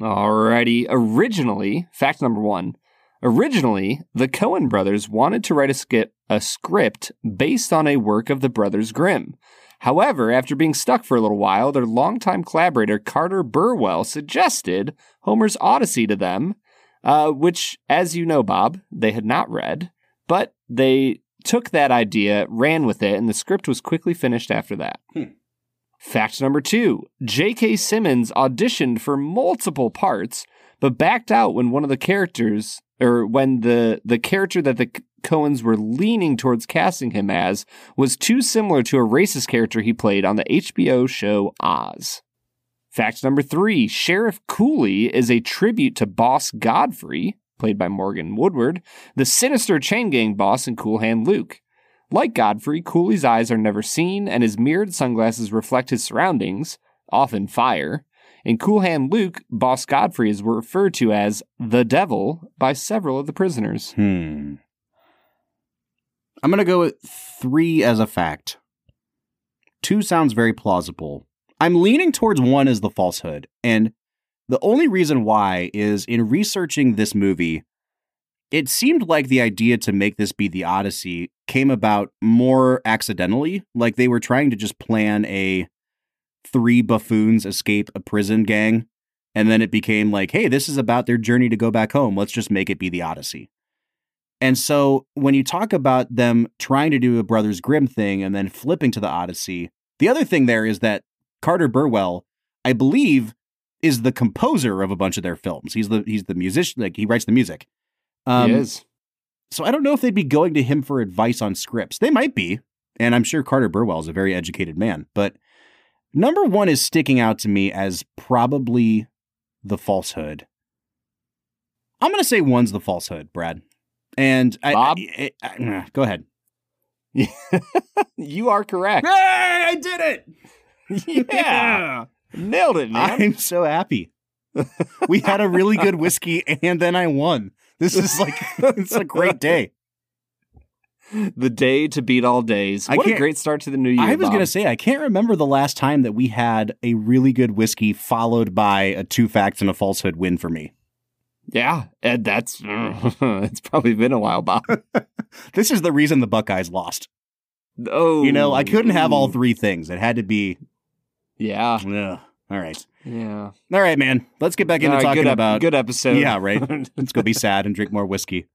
Alrighty. Originally, fact number one. Originally, the Coen brothers wanted to write a, skip, a script based on a work of the Brothers Grimm. However, after being stuck for a little while, their longtime collaborator Carter Burwell suggested Homer's Odyssey to them, uh, which, as you know, Bob, they had not read, but they took that idea, ran with it, and the script was quickly finished after that. Fact number two J.K. Simmons auditioned for multiple parts, but backed out when one of the characters, or when the, the character that the Coens were leaning towards casting him as, was too similar to a racist character he played on the HBO show Oz. Fact number three Sheriff Cooley is a tribute to Boss Godfrey, played by Morgan Woodward, the sinister chain gang boss in Cool Hand Luke. Like Godfrey, Cooley's eyes are never seen, and his mirrored sunglasses reflect his surroundings, often fire. In Cool Hand Luke, Boss Godfrey is referred to as the Devil by several of the prisoners. Hmm. I'm going to go with three as a fact. Two sounds very plausible. I'm leaning towards one as the falsehood. And the only reason why is in researching this movie, it seemed like the idea to make this be the Odyssey came about more accidentally. Like they were trying to just plan a three buffoons escape a prison gang. And then it became like, hey, this is about their journey to go back home. Let's just make it be the Odyssey. And so when you talk about them trying to do a Brothers Grimm thing and then flipping to the Odyssey, the other thing there is that Carter Burwell, I believe, is the composer of a bunch of their films. He's the he's the musician, like he writes the music. Um, he is. So I don't know if they'd be going to him for advice on scripts. They might be, and I'm sure Carter Burwell is a very educated man. But number one is sticking out to me as probably the falsehood. I'm going to say one's the falsehood, Brad. And I, Bob? I- I- go ahead. you are correct. Hey, I did it! yeah. Nailed it, man. I'm so happy. we had a really good whiskey, and then I won. This is like it's a great day. the day to beat all days. What a can't- great start to the new year. I was Bob. to say, I can't remember the last time that we had a really good whiskey followed by a two facts and a falsehood win for me. Yeah, and that's it's probably been a while, Bob. This is the reason the Buckeyes lost. Oh, You know, I couldn't have all three things. It had to be. Yeah, Ugh. All right. yeah. All right, man. Let's get back into right, talking good ep- about. good episode. Yeah, right. Let's go be sad and drink more whiskey.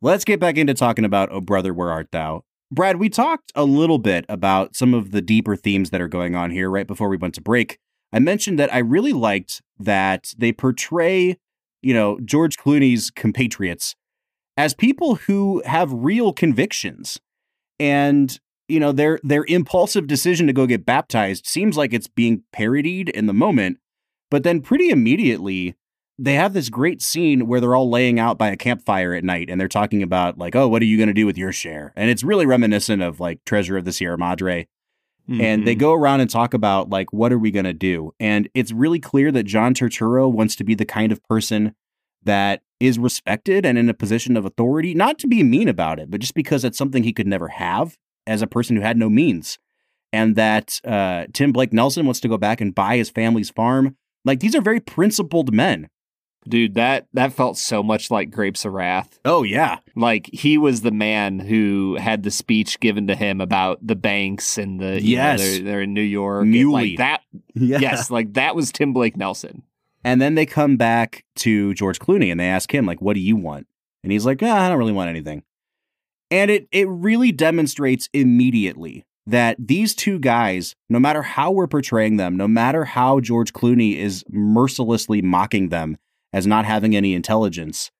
Let's get back into talking about Oh Brother, Where Art Thou? Brad, we talked a little bit about some of the deeper themes that are going on here right before we went to break. I mentioned that I really liked that they portray, you know, George Clooney's compatriots as people who have real convictions. And, you know, their their impulsive decision to go get baptized seems like it's being parodied in the moment, but then pretty immediately they have this great scene where they're all laying out by a campfire at night and they're talking about like, oh, what are you going to do with your share? And it's really reminiscent of like Treasure of the Sierra Madre. And they Mhm. go around and talk about like, what are we going to do? And it's really clear that John Turturro wants to be the kind of person that is respected and in a position of authority, not to be mean about it, but just because it's something he could never have as a person who had no means. And that uh, Tim Blake Nelson wants to go back and buy his family's farm. Like these are very principled men. Dude. That that felt so much like Grapes of Wrath. Oh yeah, Like he was the man who had the speech given to him about the banks and the you know, Yes. they're, they're in New York. Like that. yeah. Yes, like that was Tim Blake Nelson. And then they come back to George Clooney and they ask him, like, what do you want? And he's like, ah, I don't really want anything. And it it really demonstrates immediately that these two guys, no matter how we're portraying them, no matter how George Clooney is mercilessly mocking them as not having any intelligence,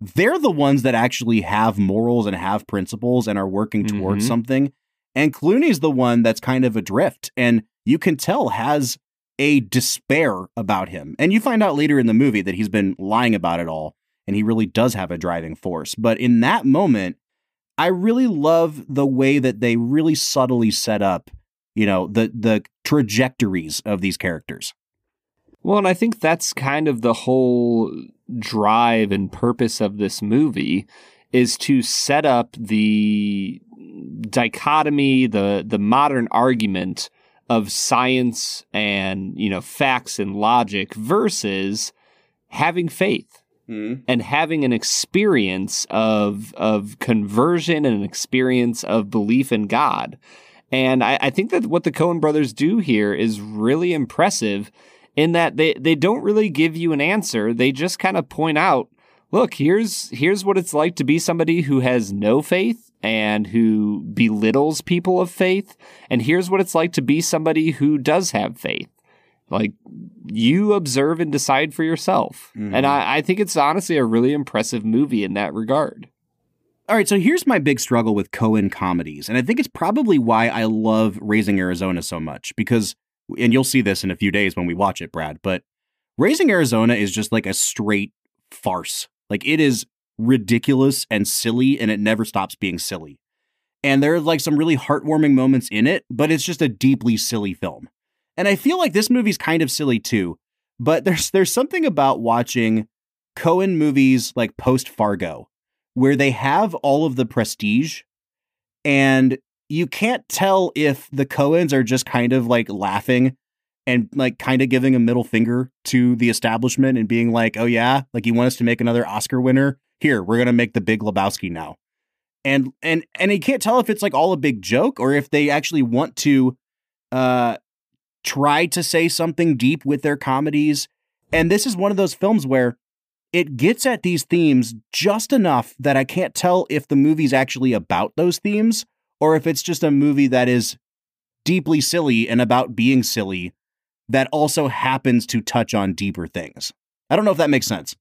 they're the ones that actually have morals and have principles and are working towards Mhm. something. And Clooney's the one that's kind of adrift and you can tell has a despair about him. And you find out later in the movie that he's been lying about it all and he really does have a driving force. But in that moment, I really love the way that they really subtly set up, you know, the the trajectories of these characters. Well, and I think that's kind of the whole drive and purpose of this movie is to set up the dichotomy, the the modern argument of science and, you know, facts and logic versus having faith mm-hmm. and having an experience of of conversion and an experience of belief in God. And I, I think that what the Coen brothers do here is really impressive in that they, they don't really give you an answer. They just kind of point out, look, here's here's what it's like to be somebody who has no faith and who belittles people of faith, and here's what it's like to be somebody who does have faith. Like you observe and decide for yourself. Mm-hmm. And I, I think it's honestly a really impressive movie in that regard. All right, so here's my big struggle with Coen comedies. And I think it's probably why I love Raising Arizona so much because and you'll see this in a few days when we watch it, Brad, but Raising Arizona is just like a straight farce. Like it is ridiculous and silly, and it never stops being silly. And there are like some really heartwarming moments in it, but it's just a deeply silly film. And I feel like this movie's kind of silly too. But there's there's something about watching Coen movies like post Fargo, where they have all of the prestige and you can't tell if the Coens are just kind of like laughing and like kind of giving a middle finger to the establishment and being like, "Oh yeah, like you want us to make another Oscar winner? Here, we're gonna make the Big Lebowski now." And and and you can't tell if it's like all a big joke or if they actually want to uh try to say something deep with their comedies. And this is one of those films where it gets at these themes just enough that I can't tell if the movie's actually about those themes or if it's just a movie that is deeply silly and about being silly that also happens to touch on deeper things. I don't know if that makes sense.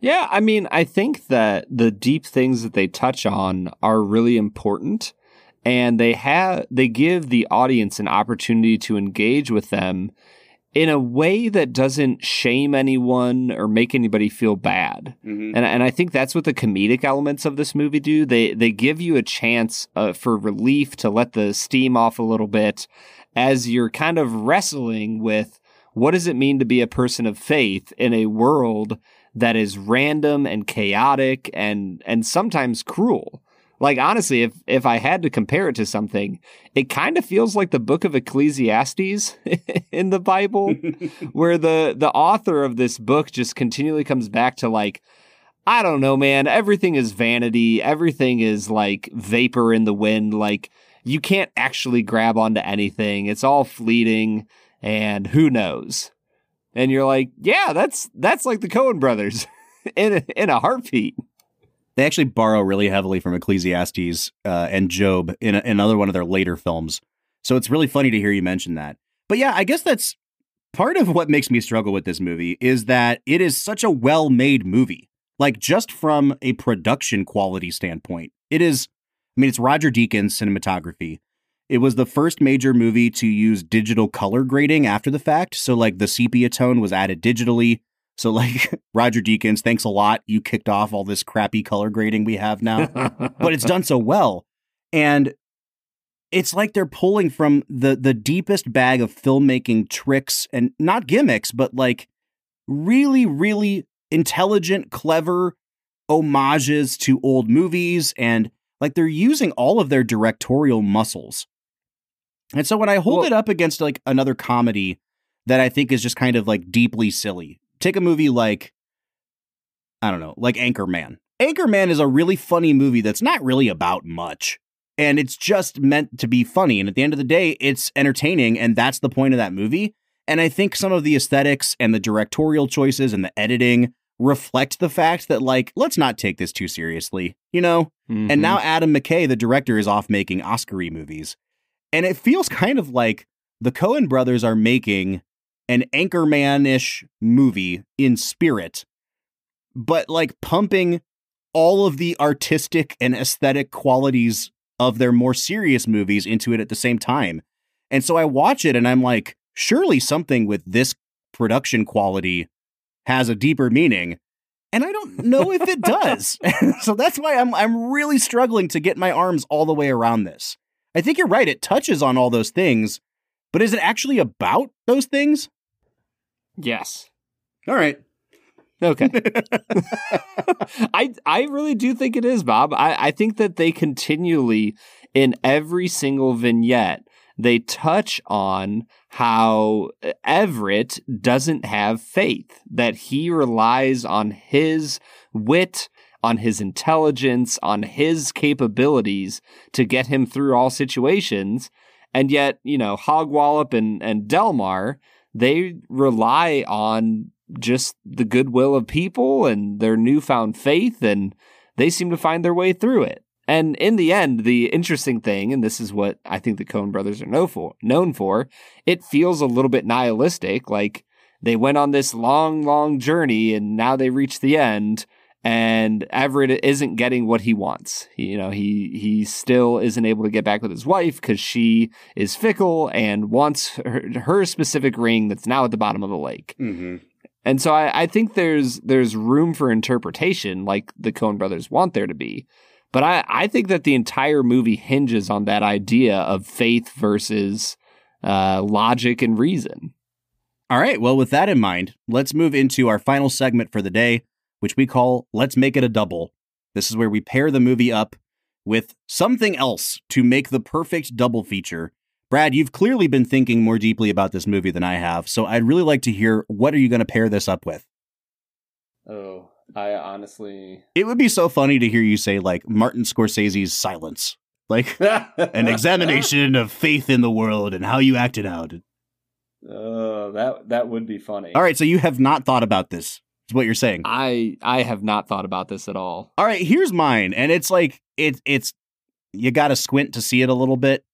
Yeah, I mean, I think that the deep things that they touch on are really important and they have they give the audience an opportunity to engage with them in a way that doesn't shame anyone or make anybody feel bad. Mm-hmm. And, and I think that's what the comedic elements of this movie do. They, they give you a chance uh, for relief to let the steam off a little bit as you're kind of wrestling with what does it mean to be a person of faith in a world that is random and chaotic and, and sometimes cruel. Like honestly, if if I had to compare it to something, it kind of feels like the book of Ecclesiastes in the Bible, where the the author of this book just continually comes back to like I don't know, man, everything is vanity, everything is like vapor in the wind, like you can't actually grab onto anything. It's all fleeting and who knows. And you're like, yeah, that's that's like the Coen brothers in a, in a heartbeat. They actually borrow really heavily from Ecclesiastes uh, and Job in, a, another one of their later films. So it's really funny to hear you mention that. But yeah, I guess that's part of what makes me struggle with this movie is that it is such a well made movie. Like, just from a production quality standpoint, it is, I mean, it's Roger Deakins cinematography. It was the first major movie to use digital color grading after the fact. So, like, the sepia tone was added digitally. So, like, Roger Deakins, thanks a lot. You kicked off all this crappy color grading we have now, but it's done so well. And it's like they're pulling from the the deepest bag of filmmaking tricks and not gimmicks, but like really, really intelligent, clever homages to old movies and like they're using all of their directorial muscles. And so when I hold well, it up against like another comedy that I think is just kind of like deeply silly, take a movie like I don't know, like Anchorman. Anchorman is a really funny movie that's not really about much. And it's just meant to be funny. And at the end of the day, it's entertaining. And that's the point of that movie. And I think some of the aesthetics and the directorial choices and the editing reflect the fact that, like, let's not take this too seriously, you know? Mm-hmm. And now Adam McKay, the director, is off making Oscar movies. And it feels kind of like the Coen brothers are making an Anchorman ish movie in spirit, but like pumping all of the artistic and aesthetic qualities of their more serious movies into it at the same time. And so I watch it and I'm like, surely something with this production quality has a deeper meaning. And I don't know if it does. so that's why I'm I'm really struggling to get my arms all the way around this. I think you're right. It touches on all those things, but is it actually about those things? Yes. All right. Okay. I I really do think it is, Bob. I, I think that they continually in every single vignette they touch on how Everett doesn't have faith, that he relies on his wit, on his intelligence, on his capabilities to get him through all situations. And yet, you know, Hogwallop and, and Delmar, they rely on just the goodwill of people and their newfound faith, and they seem to find their way through it. And in the end, the interesting thing, and this is what I think the Coen brothers are known for, known for, it feels a little bit nihilistic, like they went on this long, long journey and now they reach the end and Everett isn't getting what he wants. He, you know, he he still isn't able to get back with his wife because she is fickle and wants her, her, specific ring that's now at the bottom of the lake. Mm-hmm. And so I, I think there's there's room for interpretation, like the Coen brothers want there to be. But I, I think that the entire movie hinges on that idea of faith versus uh, logic and reason. All right. Well, with that in mind, let's move into our final segment for the day, which we call Let's Make It a Double. This is where we pair the movie up with something else to make the perfect double feature. Brad, you've clearly been thinking more deeply about this movie than I have, so I'd really like to hear what are you going to pair this up with? Oh, I honestly It would be so funny to hear you say like Martin Scorsese's Silence. Like an examination of faith in the world and how you acted out. Oh, that that would be funny. All right, so you have not thought about this. Is what you're saying? I I have not thought about this at all. All right, here's mine, and it's like it it's you got to squint to see it a little bit.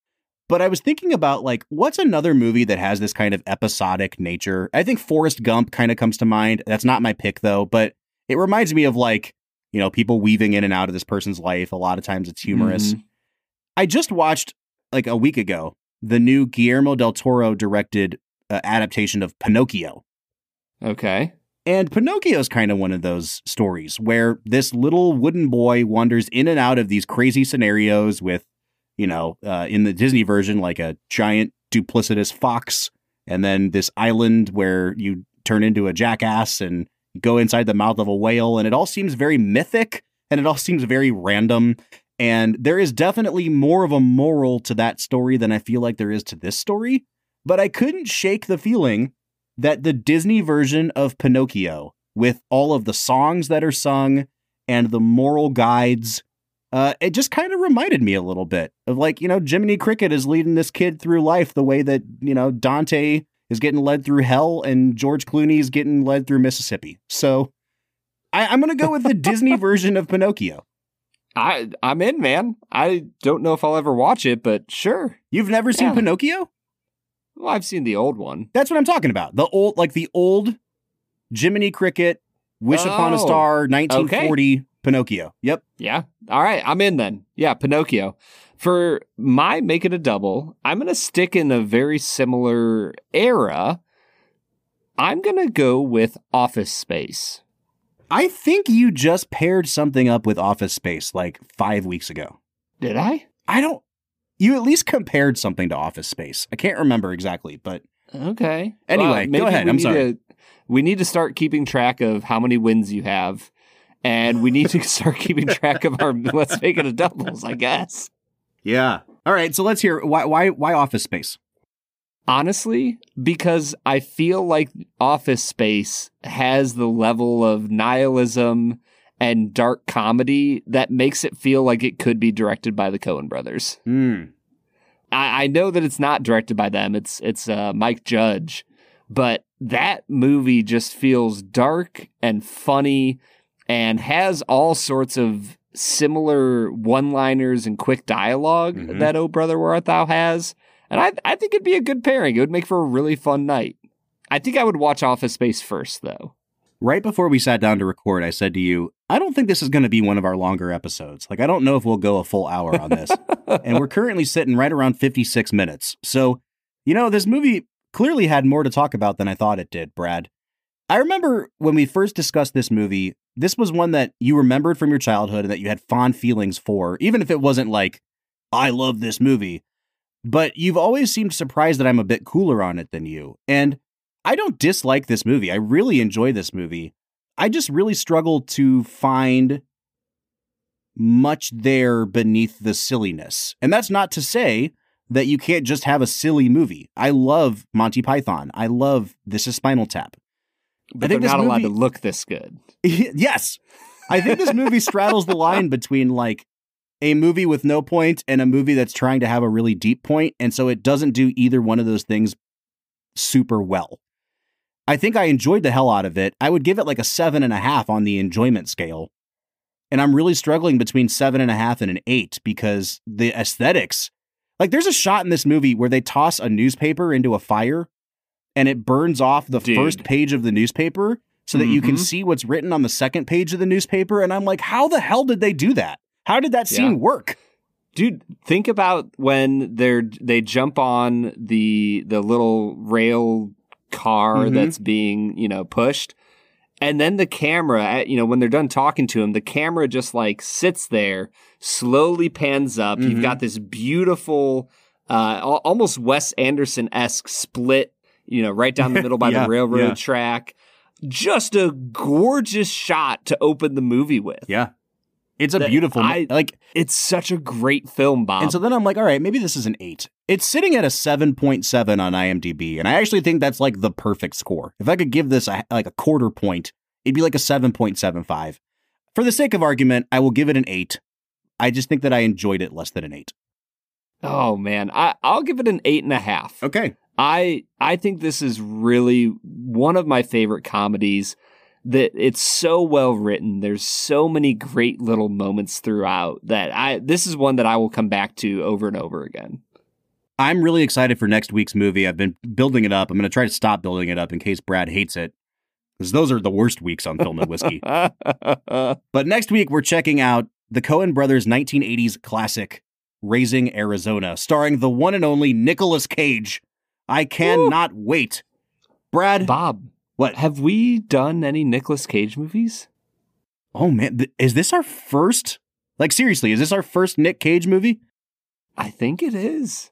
But I was thinking about like what's another movie that has this kind of episodic nature. I think Forrest Gump kind of comes to mind. That's not my pick though, but it reminds me of like you know people weaving in and out of this person's life. A lot of times it's humorous. Mm-hmm. I just watched like a week ago the new Guillermo del Toro directed uh, adaptation of Pinocchio. Okay. And Pinocchio's kind of one of those stories where this little wooden boy wanders in and out of these crazy scenarios with, you know, uh, in the Disney version, like a giant duplicitous fox, and then this island where you turn into a jackass and go inside the mouth of a whale. And it all seems very mythic and it all seems very random. And there is definitely more of a moral to that story than I feel like there is to this story. But I couldn't shake the feeling that the Disney version of Pinocchio, with all of the songs that are sung and the moral guides, uh, it just kind of reminded me a little bit of like, you know, Jiminy Cricket is leading this kid through life the way that, you know, Dante is getting led through hell and George Clooney is getting led through Mississippi. So I, I'm going to go with the Disney version of Pinocchio. I I'm in, man. I don't know if I'll ever watch it, but sure. You've never seen yeah. Pinocchio? Well, I've seen the old one. That's what I'm talking about. The old, like the old Jiminy Cricket, Wish oh, Upon a oh, Star, 1940 okay. Pinocchio. Yep. Yeah. All right. I'm in then. Yeah, Pinocchio. For my make it a double, I'm going to stick in a very similar era. I'm going to go with Office Space. I think you just paired something up with Office Space like five weeks ago. Did I? I don't you at least compared something to Office Space. I can't remember exactly, but okay. Anyway, well, go ahead. I'm sorry. To, we need to start keeping track of how many wins you have, and we need to start keeping track of our. let's make it a doubles, I guess. Yeah. All right. So let's hear why why why Office Space. Honestly, because I feel like Office Space has the level of nihilism and dark comedy that makes it feel like it could be directed by the Coen brothers. Mm. I, I, know that it's not directed by them. It's it's uh, Mike Judge, but that movie just feels dark and funny and has all sorts of similar one-liners and quick dialog mm-hmm. that Oh Brother Where Art Thou has. And I I think it'd be a good pairing. It would make for a really fun night. I think I would watch Office Space first though. Right before we sat down to record, I said to you, I don't think this is going to be one of our longer episodes. Like, I don't know if we'll go a full hour on this. and we're currently sitting right around 56 minutes. So, you know, this movie clearly had more to talk about than I thought it did, Brad. I remember when we first discussed this movie, this was one that you remembered from your childhood and that you had fond feelings for, even if it wasn't like, I love this movie. But you've always seemed surprised that I'm a bit cooler on it than you. And I don't dislike this movie. I really enjoy this movie. I just really struggle to find much there beneath the silliness. And that's not to say that you can't just have a silly movie. I love Monty Python. I love This is Spinal Tap. But I think they're not movie, allowed to look this good. yes. I think this movie straddles the line between like a movie with no point and a movie that's trying to have a really deep point. point, and so it doesn't do either one of those things super well. I think I enjoyed the hell out of it. I would give it like a seven and a half on the enjoyment scale. And I'm really struggling between seven and a half and an eight because the aesthetics, like there's a shot in this movie where they toss a newspaper into a fire and it burns off the Dude. first page of the newspaper so that mm-hmm. you can mm-hmm. see what's written on the second page of the newspaper. And I'm like, how the hell did they do that? How did that scene yeah. work? Dude, think about when they're they jump on the the little rail car mm-hmm. that's being, you know, pushed. And then the camera, you know, when they're done talking to him, the camera just like sits there, slowly pans up. Mm-hmm. You've got this beautiful, uh, almost Wes Anderson esque split, you know, right down the middle by yeah, the railroad yeah. track. Just a gorgeous shot to open the movie with. Yeah. It's a beautiful, I, like it's such a great film, Bob. And so then I'm like, all right, maybe this is an eight. It's sitting at a seven point seven on IMDb, and I actually think that's like the perfect score. If I could give this a, like a quarter point, it'd be like a seven point seven five. For the sake of argument, I will give it an eight. I just think that I enjoyed it less than an eight. Oh man, I, I'll give it an eight and a half. Okay. I I think this is really one of my favorite comedies that it's so well written. There's so many great little moments throughout that I this is one that I will come back to over and over again. I'm really excited for next week's movie. I've been building it up. I'm going to try to stop building it up in case Brad hates it. Because those are the worst weeks on film and whiskey. but next week, we're checking out the Coen brothers' 1980s classic, Raising Arizona, starring the one and only Nicolas Cage. I cannot Ooh. wait. Brad. Bob. What have we done any Nicolas Cage movies? Oh man, th- is this our first? Like seriously, is this our first Nick Cage movie? I think it is.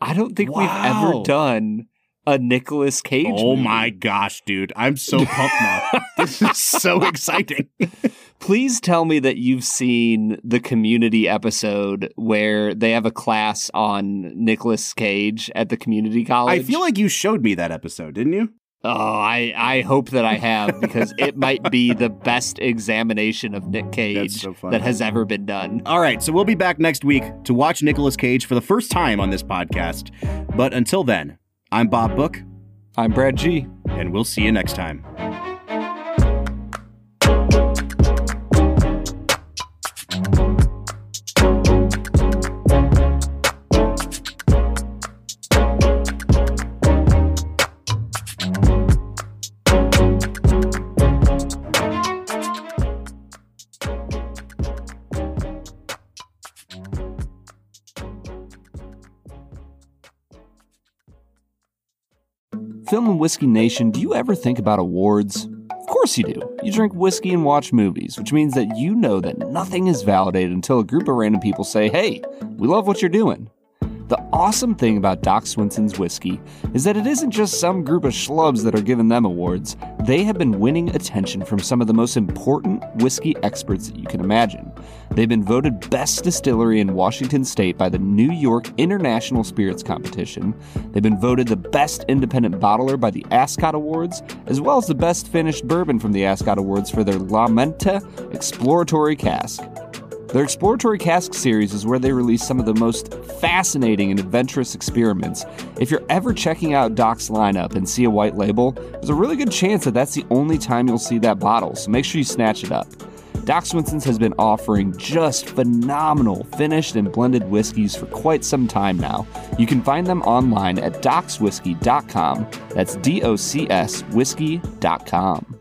I don't think wow. we've ever done a Nicolas Cage. Oh movie. my gosh, dude. I'm so pumped now. this is so exciting. Please tell me that you've seen the community episode where they have a class on Nicolas Cage at the community college. I feel like you showed me that episode, didn't you? Oh, I, I hope that I have because it might be the best examination of Nick Cage so that has ever been done. All right, so we'll be back next week to watch Nicolas Cage for the first time on this podcast. But until then, I'm Bob Book. I'm Brad G. And we'll see you next time. Whiskey Nation, do you ever think about awards? Of course you do. You drink whiskey and watch movies, which means that you know that nothing is validated until a group of random people say, hey, we love what you're doing. The awesome thing about Doc Swinson's whiskey is that it isn't just some group of schlubs that are giving them awards. They have been winning attention from some of the most important whiskey experts that you can imagine. They've been voted best distillery in Washington state by the New York International Spirits Competition. They've been voted the best independent bottler by the Ascot Awards, as well as the best finished bourbon from the Ascot Awards for their La Menta Exploratory Cask. Their exploratory cask series is where they release some of the most fascinating and adventurous experiments. If you're ever checking out Doc's lineup and see a white label, there's a really good chance that that's the only time you'll see that bottle, so make sure you snatch it up. Doc Swinson's has been offering just phenomenal finished and blended whiskeys for quite some time now. You can find them online at docswhiskey.com. That's D O C S whiskey.com.